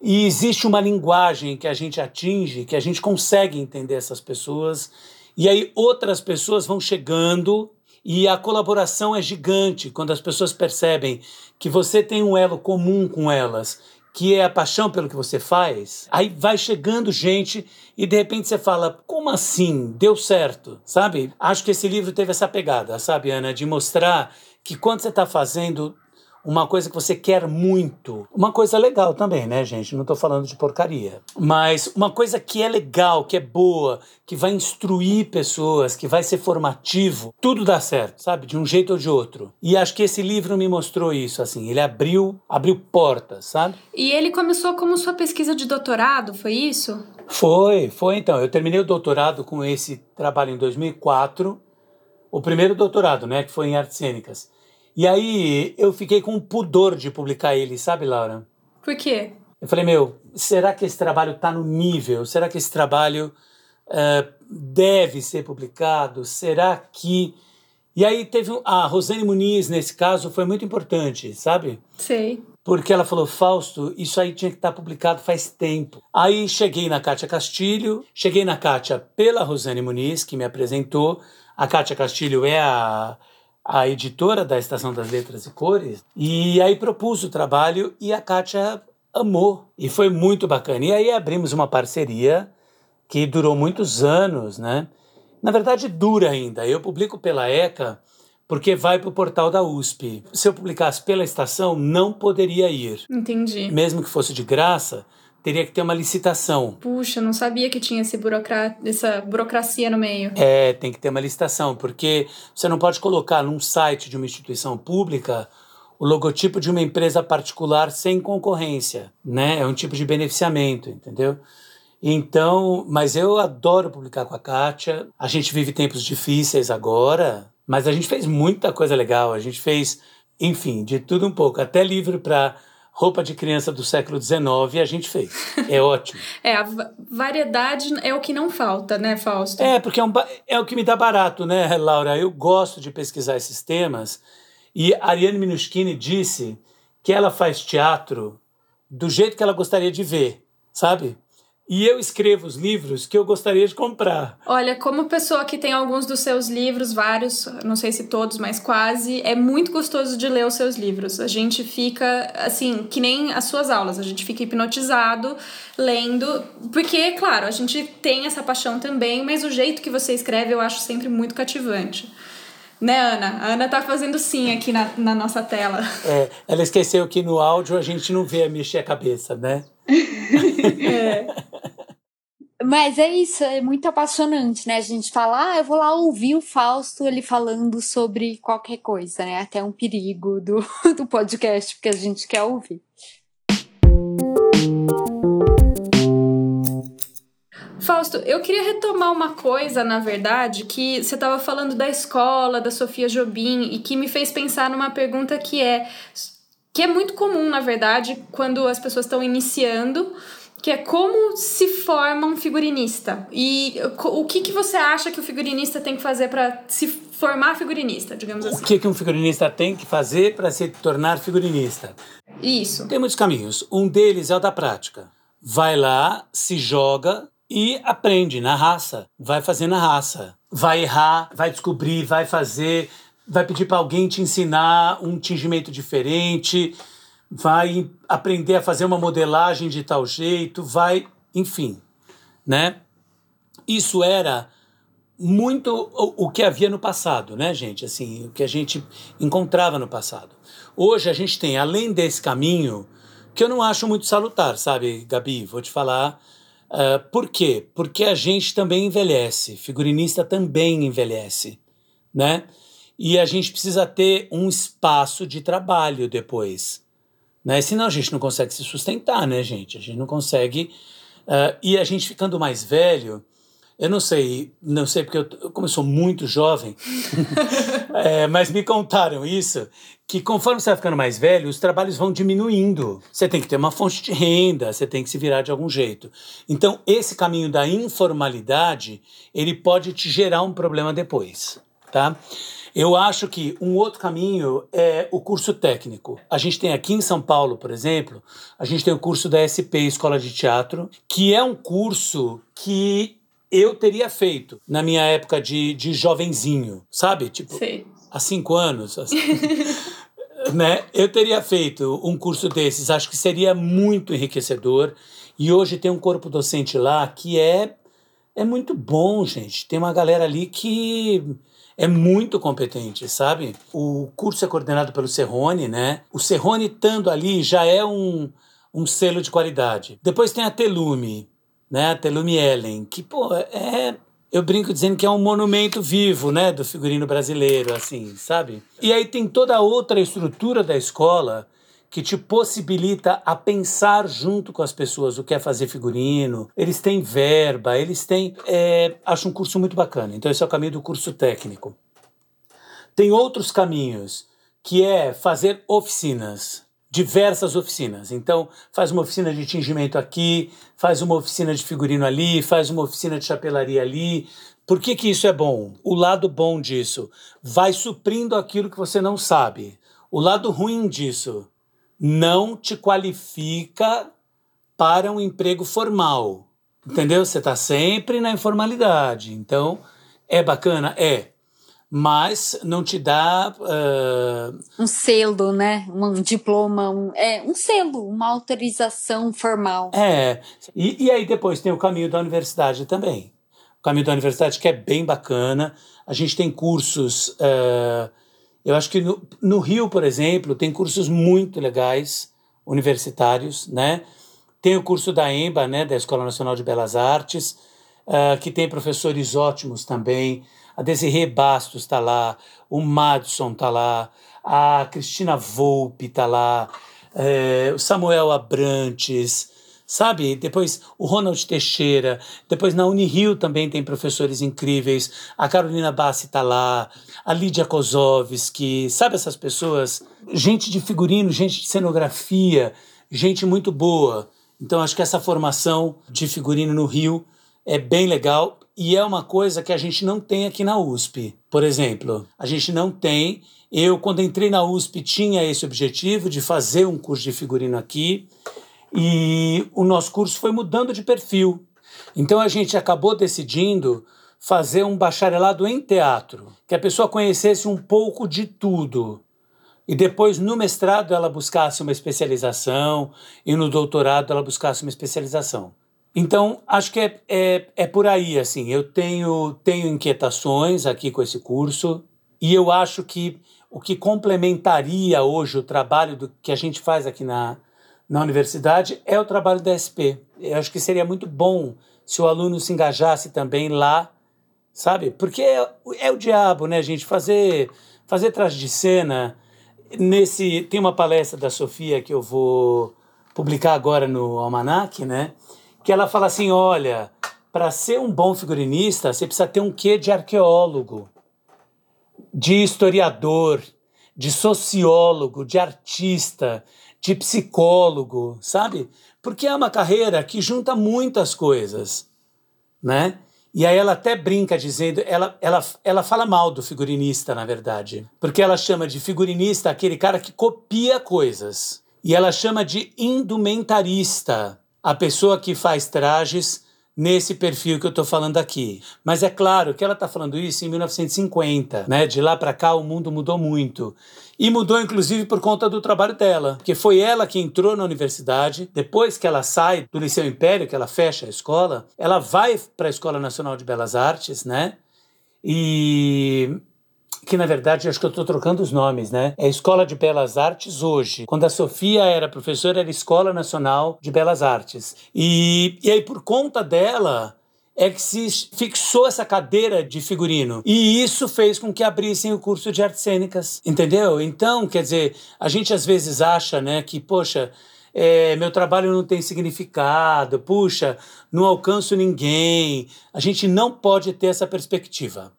E existe uma linguagem que a gente atinge, que a gente consegue entender essas pessoas. E aí outras pessoas vão chegando e a colaboração é gigante quando as pessoas percebem que você tem um elo comum com elas, que é a paixão pelo que você faz. Aí vai chegando gente e de repente você fala: como assim? Deu certo, sabe? Acho que esse livro teve essa pegada, sabe, Ana, de mostrar que quando você está fazendo uma coisa que você quer muito. Uma coisa legal também, né, gente? Não estou falando de porcaria. Mas uma coisa que é legal, que é boa, que vai instruir pessoas, que vai ser formativo, tudo dá certo, sabe? De um jeito ou de outro. E acho que esse livro me mostrou isso, assim. Ele abriu, abriu portas, sabe? E ele começou como sua pesquisa de doutorado, foi isso? Foi, foi então. Eu terminei o doutorado com esse trabalho em 2004. O primeiro doutorado, né, que foi em artes cênicas. E aí eu fiquei com pudor de publicar ele, sabe, Laura? Por quê? Eu falei, meu, será que esse trabalho está no nível? Será que esse trabalho uh, deve ser publicado? Será que. E aí teve. A Rosane Muniz, nesse caso, foi muito importante, sabe? Sei. Porque ela falou, Fausto, isso aí tinha que estar tá publicado faz tempo. Aí cheguei na Kátia Castilho, cheguei na Kátia pela Rosane Muniz, que me apresentou. A Kátia Castilho é a a editora da Estação das Letras e Cores, e aí propus o trabalho e a Kátia amou, e foi muito bacana. E aí abrimos uma parceria que durou muitos anos, né? Na verdade, dura ainda. Eu publico pela ECA porque vai para o portal da USP. Se eu publicasse pela estação, não poderia ir. Entendi. Mesmo que fosse de graça, teria que ter uma licitação. Puxa, não sabia que tinha esse burocra... essa burocracia no meio. É, tem que ter uma licitação, porque você não pode colocar num site de uma instituição pública o logotipo de uma empresa particular sem concorrência, né? É um tipo de beneficiamento, entendeu? Então, mas eu adoro publicar com a Kátia. A gente vive tempos difíceis agora, mas a gente fez muita coisa legal. A gente fez, enfim, de tudo um pouco, até livro para roupa de criança do século XIX e a gente fez. É ótimo. *laughs* é, a variedade é o que não falta, né, Fausto? É, porque é, um, é o que me dá barato, né, Laura? Eu gosto de pesquisar esses temas. E a Ariane Minuschini disse que ela faz teatro do jeito que ela gostaria de ver, sabe? E eu escrevo os livros que eu gostaria de comprar. Olha, como pessoa que tem alguns dos seus livros, vários, não sei se todos, mas quase, é muito gostoso de ler os seus livros. A gente fica, assim, que nem as suas aulas, a gente fica hipnotizado lendo, porque, claro, a gente tem essa paixão também, mas o jeito que você escreve eu acho sempre muito cativante. Né, Ana? A Ana tá fazendo sim aqui na, na nossa tela. É, ela esqueceu que no áudio a gente não vê a mexer a cabeça, né? *laughs* é. Mas é isso, é muito apaixonante, né? A gente fala, ah, eu vou lá ouvir o Fausto ele falando sobre qualquer coisa, né? Até um perigo do, *laughs* do podcast, porque a gente quer ouvir. Fausto, eu queria retomar uma coisa, na verdade, que você estava falando da escola, da Sofia Jobim, e que me fez pensar numa pergunta que é que é muito comum, na verdade, quando as pessoas estão iniciando, que é como se forma um figurinista. E o que, que você acha que o figurinista tem que fazer para se formar figurinista, digamos assim? O que, que um figurinista tem que fazer para se tornar figurinista? Isso. Tem muitos caminhos. Um deles é o da prática. Vai lá, se joga e aprende na raça. Vai fazer na raça. Vai errar, vai descobrir, vai fazer vai pedir para alguém te ensinar um tingimento diferente, vai aprender a fazer uma modelagem de tal jeito, vai, enfim, né? Isso era muito o, que havia no passado, né, gente? Assim, o que a gente encontrava no passado. Hoje a gente tem, além desse caminho, que eu não acho muito salutar, sabe, Gabi? Vou te falar. Uh, por quê? Porque a gente também envelhece, figurinista também envelhece, né? e a gente precisa ter um espaço de trabalho depois. Né? Senão a gente não consegue se sustentar, né, gente? A gente não consegue. Uh, e a gente ficando mais velho, eu não sei, não sei porque eu, como eu sou muito jovem, é, *laughs* mas me contaram isso, que conforme você vai ficando mais velho, os trabalhos vão diminuindo. Você tem que ter uma fonte de renda, você tem que se virar de algum jeito. Então, esse caminho da informalidade, ele pode te gerar um problema depois, tá? Eu acho que um outro caminho é o curso técnico. A gente tem aqui em São Paulo, por exemplo, a gente tem o curso da SP Escola de Teatro, que é um curso que eu teria feito na minha época de, de jovenzinho, sabe? Tipo, Sim. há cinco anos. Assim. *laughs* né? Eu teria feito um curso desses, acho que seria muito enriquecedor. E hoje tem um corpo docente lá que é, é muito bom, gente. Tem uma galera ali que é muito competente, sabe? O curso é coordenado pelo Serrone, né? O Serrone estando ali já é um, um selo de qualidade. Depois tem a Telume, né? A Telume Ellen, que, pô, é eu brinco dizendo que é um monumento vivo, né, do figurino brasileiro, assim, sabe? E aí tem toda a outra estrutura da escola que te possibilita a pensar junto com as pessoas o que é fazer figurino. Eles têm verba, eles têm. É, acho um curso muito bacana. Então, esse é o caminho do curso técnico. Tem outros caminhos, que é fazer oficinas, diversas oficinas. Então, faz uma oficina de tingimento aqui, faz uma oficina de figurino ali, faz uma oficina de chapelaria ali. Por que, que isso é bom? O lado bom disso vai suprindo aquilo que você não sabe. O lado ruim disso não te qualifica para um emprego formal. Entendeu? Você está sempre na informalidade. Então, é bacana? É. Mas não te dá. Uh... Um selo, né? Um diploma, um, é, um selo, uma autorização formal. É. E, e aí depois tem o caminho da universidade também. O caminho da universidade que é bem bacana. A gente tem cursos. Uh, eu acho que no, no Rio, por exemplo, tem cursos muito legais, universitários, né? Tem o curso da EMBA, né, da Escola Nacional de Belas Artes, uh, que tem professores ótimos também. A Desirê Bastos está lá, o Madison está lá, a Cristina Volpe está lá, é, o Samuel Abrantes, sabe? Depois o Ronald Teixeira, depois na Unirio também tem professores incríveis, a Carolina Bassi está lá, a Lídia Kozovski, sabe essas pessoas? Gente de figurino, gente de cenografia, gente muito boa. Então acho que essa formação de figurino no Rio é bem legal e é uma coisa que a gente não tem aqui na USP. Por exemplo, a gente não tem. Eu, quando entrei na USP, tinha esse objetivo de fazer um curso de figurino aqui e o nosso curso foi mudando de perfil. Então a gente acabou decidindo fazer um bacharelado em teatro, que a pessoa conhecesse um pouco de tudo. E depois, no mestrado, ela buscasse uma especialização, e no doutorado, ela buscasse uma especialização. Então, acho que é, é, é por aí, assim. Eu tenho, tenho inquietações aqui com esse curso, e eu acho que o que complementaria hoje o trabalho do, que a gente faz aqui na, na universidade é o trabalho da SP. Eu acho que seria muito bom se o aluno se engajasse também lá, sabe? Porque é, é o diabo, né, gente? Fazer, fazer traje de cena. Nesse tem uma palestra da Sofia que eu vou publicar agora no Almanac, né? Que ela fala assim, olha, para ser um bom figurinista, você precisa ter um quê de arqueólogo, de historiador, de sociólogo, de artista, de psicólogo, sabe? Porque é uma carreira que junta muitas coisas, né? E aí ela até brinca dizendo, ela, ela, ela fala mal do figurinista, na verdade, porque ela chama de figurinista aquele cara que copia coisas. E ela chama de indumentarista a pessoa que faz trajes nesse perfil que eu estou falando aqui. Mas é claro que ela está falando isso em 1950, né? De lá para cá o mundo mudou muito. E mudou inclusive por conta do trabalho dela, porque foi ela que entrou na universidade, depois que ela sai do Liceu Império, que ela fecha a escola, ela vai para a Escola Nacional de Belas Artes, né? E que na verdade acho que eu estou trocando os nomes, né? É Escola de Belas Artes hoje. Quando a Sofia era professora, era Escola Nacional de Belas Artes. E, e aí, por conta dela, é que se fixou essa cadeira de figurino. E isso fez com que abrissem o curso de artes cênicas, entendeu? Então, quer dizer, a gente às vezes acha, né, que, poxa, é, meu trabalho não tem significado, puxa, não alcanço ninguém. A gente não pode ter essa perspectiva.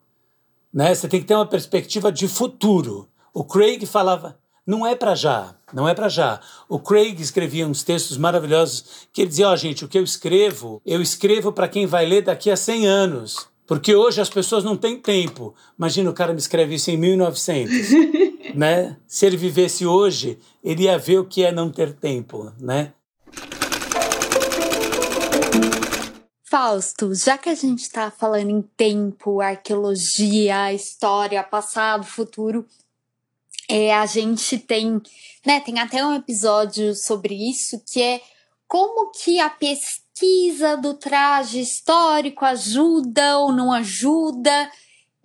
Né? Você tem que ter uma perspectiva de futuro. O Craig falava, não é para já, não é para já. O Craig escrevia uns textos maravilhosos que ele dizia, ó oh, gente, o que eu escrevo, eu escrevo para quem vai ler daqui a 100 anos. Porque hoje as pessoas não têm tempo. Imagina o cara me escreve isso em 1900, *laughs* né? Se ele vivesse hoje, ele ia ver o que é não ter tempo, né? Fausto, já que a gente está falando em tempo, arqueologia, história, passado, futuro, é, a gente tem, né, tem até um episódio sobre isso, que é como que a pesquisa do traje histórico ajuda ou não ajuda,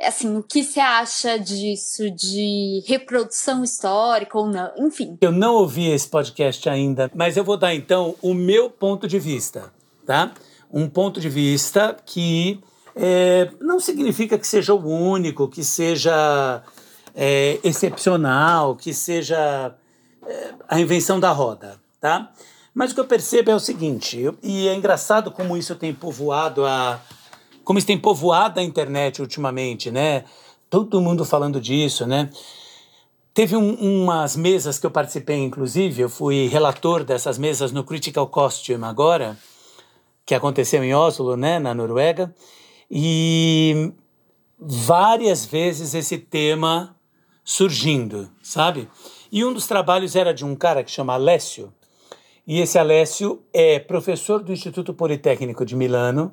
assim, o que você acha disso, de reprodução histórica ou não, enfim. Eu não ouvi esse podcast ainda, mas eu vou dar então o meu ponto de vista, tá? Um ponto de vista que é, não significa que seja o único, que seja é, excepcional, que seja é, a invenção da roda, tá? Mas o que eu percebo é o seguinte, e é engraçado como isso tem povoado a, como isso tem povoado a internet ultimamente, né? Todo mundo falando disso, né? Teve um, umas mesas que eu participei, inclusive, eu fui relator dessas mesas no Critical Costume agora, que aconteceu em Oslo, né, na Noruega, e várias vezes esse tema surgindo, sabe? E um dos trabalhos era de um cara que chama Alessio, e esse Alessio é professor do Instituto Politécnico de Milano,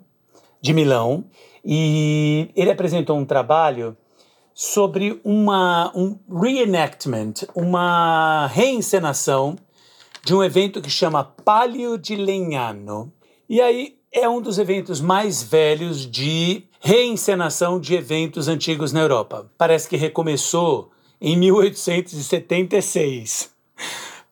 de Milão, e ele apresentou um trabalho sobre uma, um reenactment, uma reencenação de um evento que chama Palio di Legnano, e aí é um dos eventos mais velhos de reencenação de eventos antigos na Europa. Parece que recomeçou em 1876.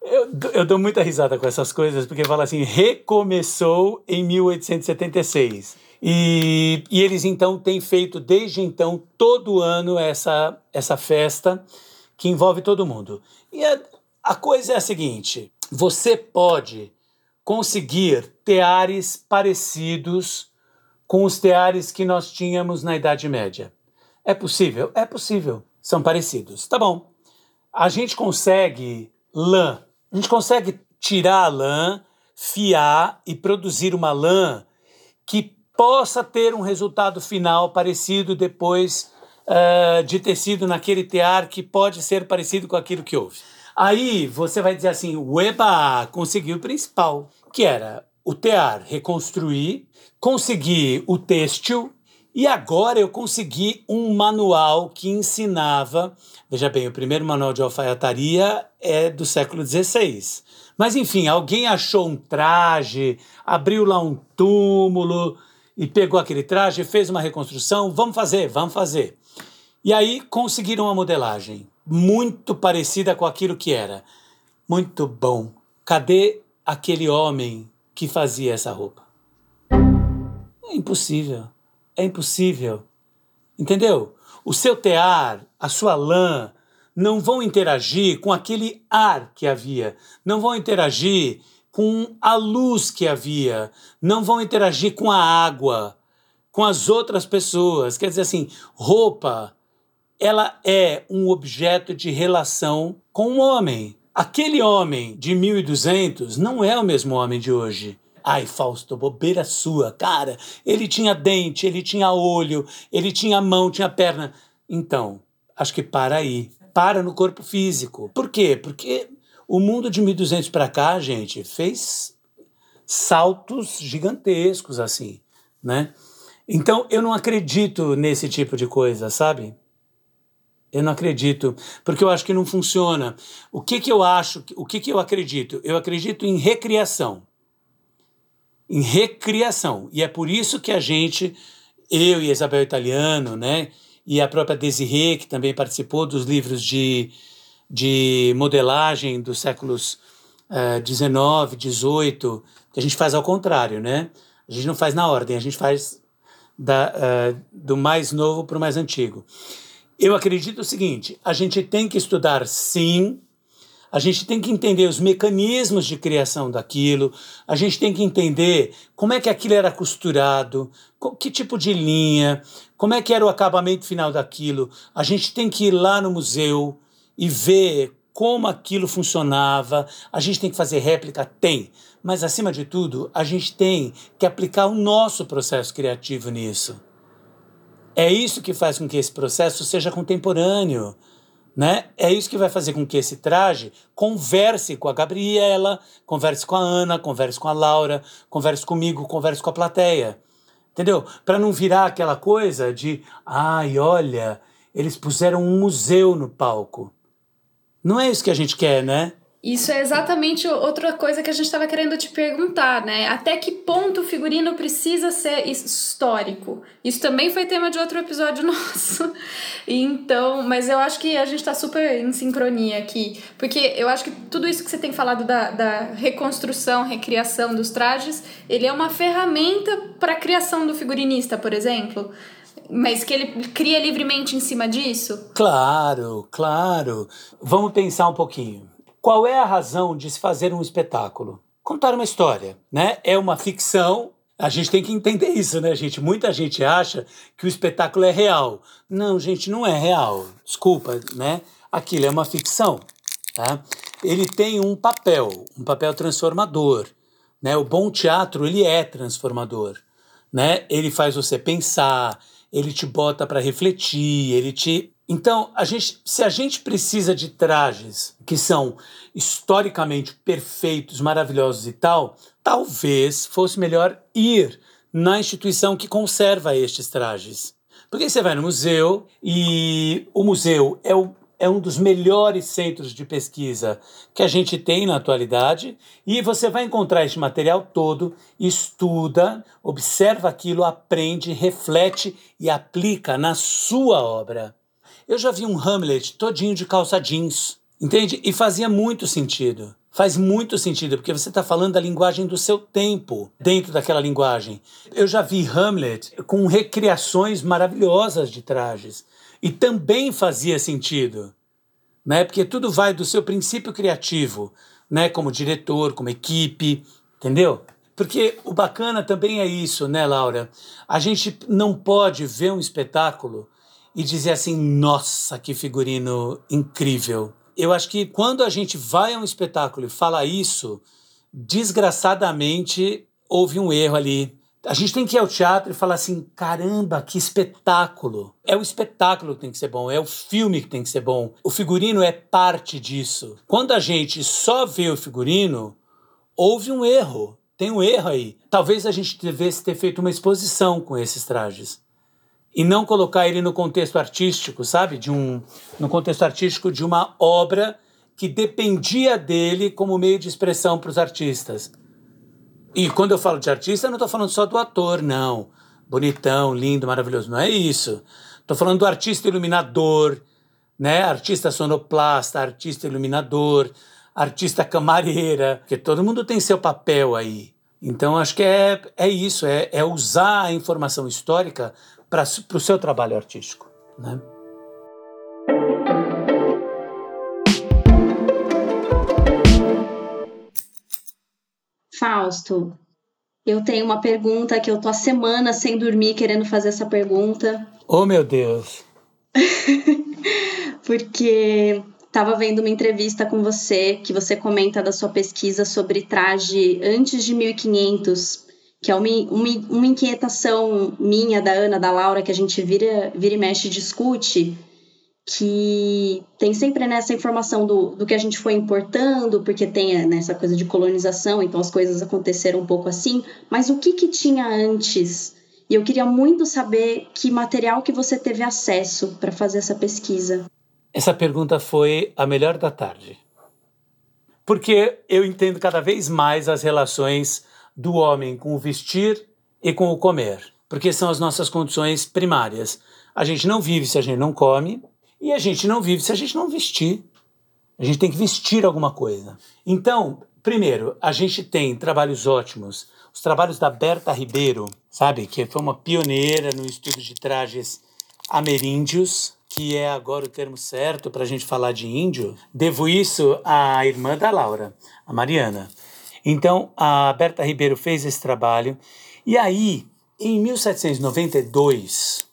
Eu, eu dou muita risada com essas coisas, porque fala assim, recomeçou em 1876. E, e eles então têm feito desde então, todo ano, essa, essa festa que envolve todo mundo. E a, a coisa é a seguinte: você pode conseguir teares parecidos com os teares que nós tínhamos na Idade Média. É possível? É possível. São parecidos. Tá bom. A gente consegue lã. A gente consegue tirar a lã, fiar e produzir uma lã que possa ter um resultado final parecido depois uh, de ter sido naquele tear que pode ser parecido com aquilo que houve. Aí você vai dizer assim, Eba conseguiu o principal, que era o tear reconstruir, conseguir o têxtil, e agora eu consegui um manual que ensinava. Veja bem, o primeiro manual de alfaiataria é do século XVI. Mas enfim, alguém achou um traje, abriu lá um túmulo e pegou aquele traje, fez uma reconstrução. Vamos fazer, vamos fazer. E aí conseguiram uma modelagem muito parecida com aquilo que era. Muito bom. Cadê aquele homem que fazia essa roupa? É impossível. É impossível. Entendeu? O seu tear, a sua lã, não vão interagir com aquele ar que havia, não vão interagir com a luz que havia, não vão interagir com a água, com as outras pessoas. Quer dizer assim, roupa, ela é um objeto de relação com o homem. Aquele homem de 1200 não é o mesmo homem de hoje. Ai, Fausto, bobeira sua, cara. Ele tinha dente, ele tinha olho, ele tinha mão, tinha perna. Então, acho que para aí. Para no corpo físico. Por quê? Porque o mundo de 1200 para cá, gente, fez saltos gigantescos assim, né? Então, eu não acredito nesse tipo de coisa, sabe? Eu não acredito, porque eu acho que não funciona. O que, que eu acho, o que, que eu acredito? Eu acredito em recriação. Em recriação. E é por isso que a gente, eu e Isabel Italiano, né, e a própria Desirê, que também participou dos livros de, de modelagem dos séculos XIX, uh, XVIII, que a gente faz ao contrário, né? A gente não faz na ordem, a gente faz da, uh, do mais novo para o mais antigo. Eu acredito o seguinte: a gente tem que estudar sim, a gente tem que entender os mecanismos de criação daquilo, a gente tem que entender como é que aquilo era costurado, que tipo de linha, como é que era o acabamento final daquilo. A gente tem que ir lá no museu e ver como aquilo funcionava. A gente tem que fazer réplica? Tem. Mas, acima de tudo, a gente tem que aplicar o nosso processo criativo nisso. É isso que faz com que esse processo seja contemporâneo. Né? É isso que vai fazer com que esse traje converse com a Gabriela, converse com a Ana, converse com a Laura, converse comigo, converse com a plateia. Entendeu? Para não virar aquela coisa de, ai, olha, eles puseram um museu no palco. Não é isso que a gente quer, né? Isso é exatamente outra coisa que a gente estava querendo te perguntar, né? Até que ponto o figurino precisa ser histórico? Isso também foi tema de outro episódio *laughs* nosso. Então, mas eu acho que a gente está super em sincronia aqui. Porque eu acho que tudo isso que você tem falado da, da reconstrução, recriação dos trajes, ele é uma ferramenta para a criação do figurinista, por exemplo. Mas que ele cria livremente em cima disso? Claro, claro. Vamos pensar um pouquinho. Qual é a razão de se fazer um espetáculo? Contar uma história, né? É uma ficção. A gente tem que entender isso, né, gente? Muita gente acha que o espetáculo é real. Não, gente, não é real. Desculpa, né? Aquilo é uma ficção, tá? Ele tem um papel, um papel transformador, né? O bom teatro, ele é transformador, né? Ele faz você pensar, ele te bota para refletir, ele te então, a gente, se a gente precisa de trajes que são historicamente perfeitos, maravilhosos e tal, talvez fosse melhor ir na instituição que conserva estes trajes. Porque você vai no museu e o museu é, o, é um dos melhores centros de pesquisa que a gente tem na atualidade e você vai encontrar este material todo, estuda, observa aquilo, aprende, reflete e aplica na sua obra. Eu já vi um Hamlet todinho de calça jeans, entende? E fazia muito sentido. Faz muito sentido, porque você está falando da linguagem do seu tempo dentro daquela linguagem. Eu já vi Hamlet com recriações maravilhosas de trajes. E também fazia sentido, né? Porque tudo vai do seu princípio criativo, né? Como diretor, como equipe, Entendeu? Porque o bacana também é isso, né, Laura? A gente não pode ver um espetáculo e dizer assim, nossa, que figurino incrível. Eu acho que quando a gente vai a um espetáculo e fala isso, desgraçadamente houve um erro ali. A gente tem que ir ao teatro e falar assim: caramba, que espetáculo! É o espetáculo que tem que ser bom, é o filme que tem que ser bom. O figurino é parte disso. Quando a gente só vê o figurino, houve um erro. Tem um erro aí. Talvez a gente devesse ter feito uma exposição com esses trajes e não colocar ele no contexto artístico, sabe? De um no contexto artístico de uma obra que dependia dele como meio de expressão para os artistas. E quando eu falo de artista, eu não estou falando só do ator, não. Bonitão, lindo, maravilhoso. Não é isso. Estou falando do artista iluminador, né? Artista sonoplasta, artista iluminador, artista camareira, porque todo mundo tem seu papel aí. Então acho que é, é isso, é, é usar a informação histórica para o seu trabalho artístico. Né? Fausto, eu tenho uma pergunta que eu tô há semanas sem dormir querendo fazer essa pergunta. Oh, meu Deus! *laughs* Porque estava vendo uma entrevista com você que você comenta da sua pesquisa sobre traje antes de 1500 que é uma, uma, uma inquietação minha, da Ana, da Laura, que a gente vira, vira e mexe discute, que tem sempre nessa informação do, do que a gente foi importando, porque tem nessa coisa de colonização, então as coisas aconteceram um pouco assim, mas o que, que tinha antes? E eu queria muito saber que material que você teve acesso para fazer essa pesquisa. Essa pergunta foi a melhor da tarde. Porque eu entendo cada vez mais as relações do homem com o vestir e com o comer, porque são as nossas condições primárias. A gente não vive se a gente não come e a gente não vive se a gente não vestir. A gente tem que vestir alguma coisa. Então, primeiro, a gente tem trabalhos ótimos. Os trabalhos da Berta Ribeiro, sabe, que foi uma pioneira no estudo de trajes ameríndios, que é agora o termo certo para a gente falar de índio. Devo isso à irmã da Laura, a Mariana. Então, a Berta Ribeiro fez esse trabalho. E aí, em 1792,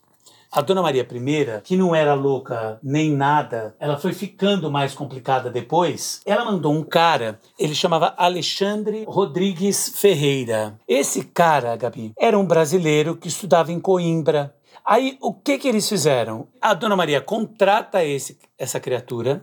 a Dona Maria I, que não era louca nem nada, ela foi ficando mais complicada depois. Ela mandou um cara, ele chamava Alexandre Rodrigues Ferreira. Esse cara, Gabi, era um brasileiro que estudava em Coimbra. Aí, o que que eles fizeram? A Dona Maria contrata esse, essa criatura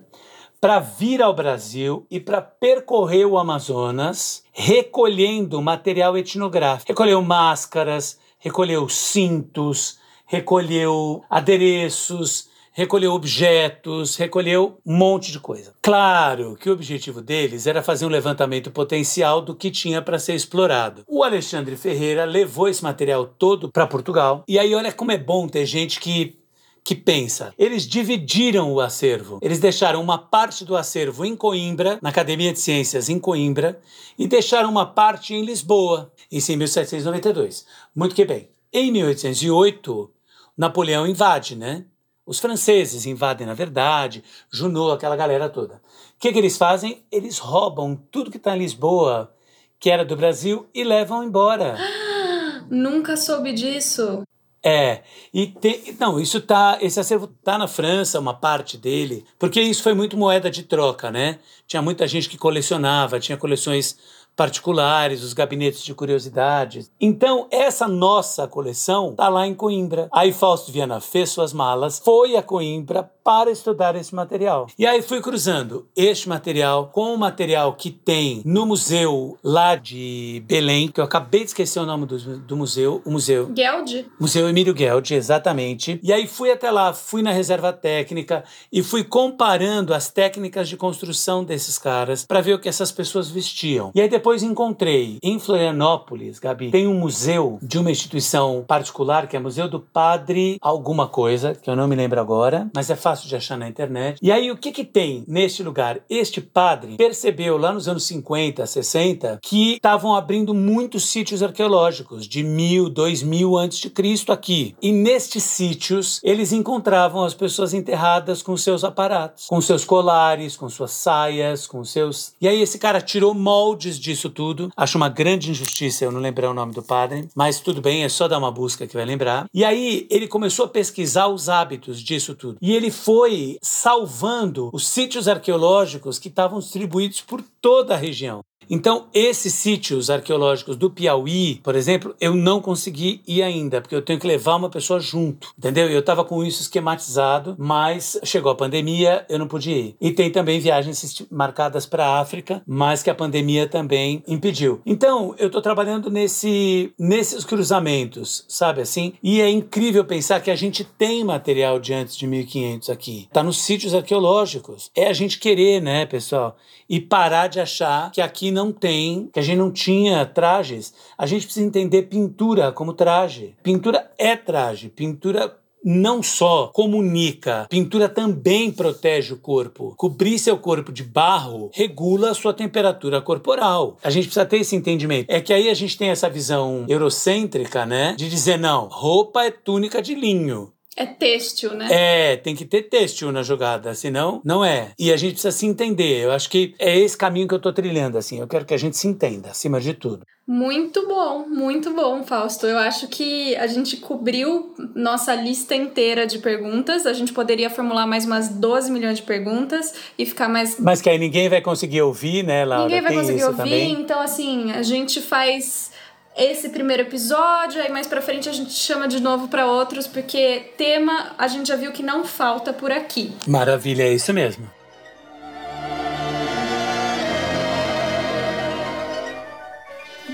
para vir ao Brasil e para percorrer o Amazonas recolhendo material etnográfico. Recolheu máscaras, recolheu cintos, recolheu adereços, recolheu objetos, recolheu um monte de coisa. Claro que o objetivo deles era fazer um levantamento potencial do que tinha para ser explorado. O Alexandre Ferreira levou esse material todo para Portugal. E aí olha como é bom ter gente que que pensa. Eles dividiram o acervo. Eles deixaram uma parte do acervo em Coimbra, na Academia de Ciências em Coimbra, e deixaram uma parte em Lisboa, isso em 1792. Muito que bem. Em 1808, Napoleão invade, né? Os franceses invadem, na verdade, Junot, aquela galera toda. O que, que eles fazem? Eles roubam tudo que está em Lisboa, que era do Brasil, e levam embora. *gasps* Nunca soube disso. É, e tem, não, isso tá, esse acervo tá na França, uma parte dele, porque isso foi muito moeda de troca, né? Tinha muita gente que colecionava, tinha coleções particulares, os gabinetes de curiosidades. Então, essa nossa coleção está lá em Coimbra. Aí Fausto Viana fez suas malas, foi a Coimbra para estudar esse material. E aí fui cruzando este material com o material que tem no museu lá de Belém, que eu acabei de esquecer o nome do, do museu, o museu Geld. Museu Emílio Geld, exatamente. E aí fui até lá, fui na reserva técnica e fui comparando as técnicas de construção desses caras para ver o que essas pessoas vestiam. E aí depois encontrei em Florianópolis, Gabi, tem um museu de uma instituição particular, que é o Museu do Padre Alguma Coisa, que eu não me lembro agora, mas é fácil de achar na internet. E aí o que que tem neste lugar? Este padre percebeu lá nos anos 50, 60, que estavam abrindo muitos sítios arqueológicos de mil, dois mil antes de Cristo aqui. E nestes sítios eles encontravam as pessoas enterradas com seus aparatos, com seus colares, com suas saias, com seus. E aí esse cara tirou moldes de disso tudo. Acho uma grande injustiça eu não lembrar o nome do padre, mas tudo bem, é só dar uma busca que vai lembrar. E aí ele começou a pesquisar os hábitos disso tudo. E ele foi salvando os sítios arqueológicos que estavam distribuídos por toda a região. Então, esses sítios arqueológicos do Piauí, por exemplo, eu não consegui ir ainda, porque eu tenho que levar uma pessoa junto, entendeu? Eu estava com isso esquematizado, mas chegou a pandemia, eu não podia ir. E tem também viagens marcadas para a África, mas que a pandemia também impediu. Então, eu estou trabalhando nesse, nesses cruzamentos, sabe assim? E é incrível pensar que a gente tem material de antes de 1500 aqui. Está nos sítios arqueológicos. É a gente querer, né, pessoal? E parar de achar que aqui não não tem, que a gente não tinha trajes, a gente precisa entender pintura como traje. Pintura é traje, pintura não só comunica, pintura também protege o corpo. Cobrir seu corpo de barro regula a sua temperatura corporal. A gente precisa ter esse entendimento. É que aí a gente tem essa visão eurocêntrica, né? De dizer, não, roupa é túnica de linho. É têxtil, né? É, tem que ter têxtil na jogada, senão não é. E a gente precisa se entender. Eu acho que é esse caminho que eu tô trilhando, assim. Eu quero que a gente se entenda, acima de tudo. Muito bom, muito bom, Fausto. Eu acho que a gente cobriu nossa lista inteira de perguntas. A gente poderia formular mais umas 12 milhões de perguntas e ficar mais. Mas que aí ninguém vai conseguir ouvir, né, Laura? Ninguém vai Tem conseguir ouvir. também. Então, assim, a gente faz esse primeiro episódio, aí mais pra frente a gente chama de novo pra outros, porque tema a gente já viu que não falta por aqui. Maravilha, é isso mesmo.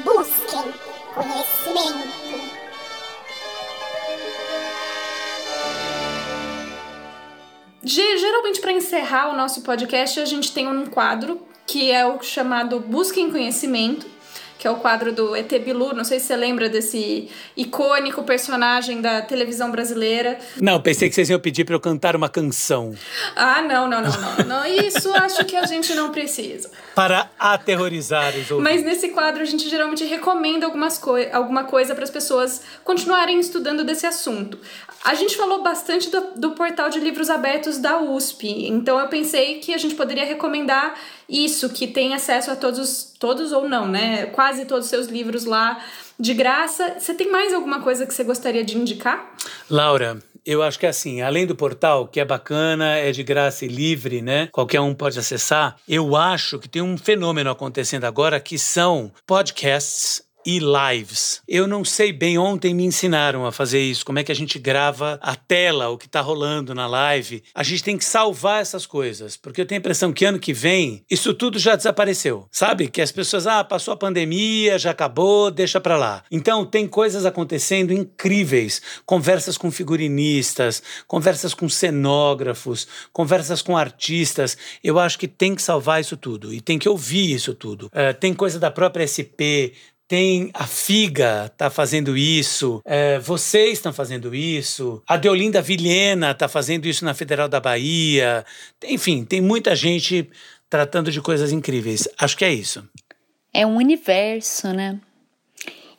Busquem conhecimento. Ge- Geralmente, para encerrar o nosso podcast, a gente tem um quadro que é o chamado Busquem Conhecimento, que é o quadro do ET Bilu. Não sei se você lembra desse icônico personagem da televisão brasileira. Não, pensei que vocês iam pedir pra eu cantar uma canção Ah, não, não, não, não. não isso acho que a gente não precisa. para aterrorizar os ouvintes. Mas nesse quadro a gente geralmente recomenda algumas coi alguma coisa para as pessoas continuarem estudando desse assunto. A gente falou bastante do, do portal de livros abertos da USP, então eu pensei que a gente poderia recomendar isso, que tem acesso a todos, todos ou não, né? Quase todos os seus livros lá de graça. Você tem mais alguma coisa que você gostaria de indicar? Laura, eu acho que é assim, além do portal, que é bacana, é de graça e livre, né? Qualquer um pode acessar. Eu acho que tem um fenômeno acontecendo agora que são podcasts e lives. Eu não sei bem, ontem me ensinaram a fazer isso, como é que a gente grava a tela, o que está rolando na live. A gente tem que salvar essas coisas, porque eu tenho a impressão que ano que vem isso tudo já desapareceu. Sabe? Que as pessoas, ah, passou a pandemia, já acabou, deixa pra lá. Então tem coisas acontecendo incríveis, conversas com figurinistas, conversas com cenógrafos, conversas com artistas. Eu acho que tem que salvar isso tudo e tem que ouvir isso tudo. Eh, tem coisa da própria SP, tem a Figa tá fazendo isso, é, vocês estão fazendo isso, a Deolinda Vilhena tá fazendo isso na Federal da Bahia. Enfim, tem muita gente tratando de coisas incríveis. Acho que é isso. É um universo, né?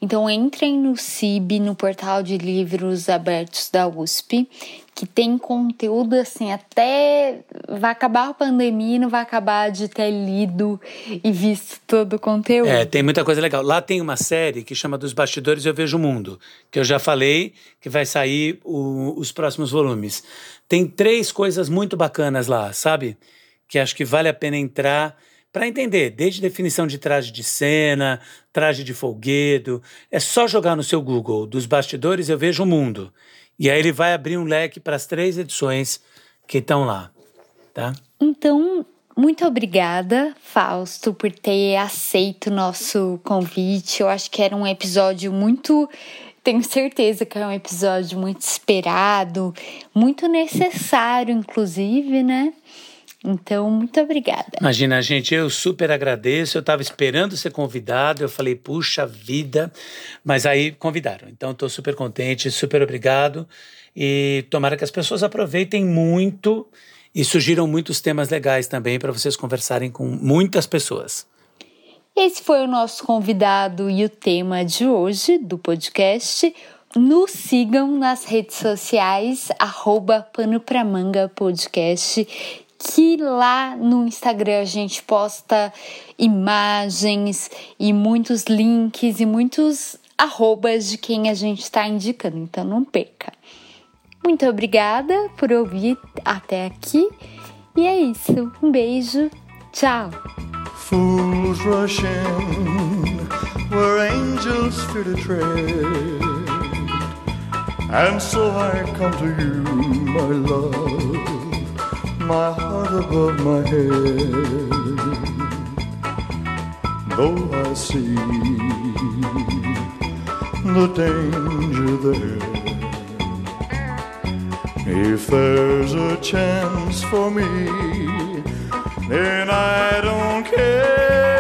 Então entrem no CIB, no portal de livros abertos da USP, que tem conteúdo assim, até vai acabar a pandemia não vai acabar de ter lido e visto todo o conteúdo. É, tem muita coisa legal. Lá tem uma série que chama Dos Bastidores Eu Vejo o Mundo, que eu já falei que vai sair o- os próximos volumes. Tem três coisas muito bacanas lá, sabe? Que acho que vale a pena entrar para entender, desde definição de traje de cena, traje de folguedo. É só jogar no seu Google, Dos Bastidores Eu Vejo o Mundo. E aí ele vai abrir um leque para as três edições que estão lá, tá? Então, muito obrigada, Fausto, por ter aceito o nosso convite. Eu acho que era um episódio muito. Tenho certeza que é um episódio muito esperado, muito necessário, inclusive, né? Então, muito obrigada. Imagina, gente, eu super agradeço. Eu estava esperando ser convidado. Eu falei, puxa vida. Mas aí convidaram. Então, estou super contente, super obrigado. E tomara que as pessoas aproveitem muito e surgiram muitos temas legais também para vocês conversarem com muitas pessoas. Esse foi o nosso convidado e o tema de hoje do podcast. Nos sigam nas redes sociais, arroba Pano Pra Manga Podcast, que lá no Instagram a gente posta imagens e muitos links e muitos arrobas de quem a gente está indicando, então não perca. Muito obrigada por ouvir até aqui e é isso. Um beijo, tchau! Fools rush in where angels fear to tread. And so I come to you, my love, my heart above my head. Though I see the danger there. If there's a chance for me, then I don't care.